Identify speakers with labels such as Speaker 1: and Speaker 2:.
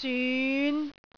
Speaker 1: 几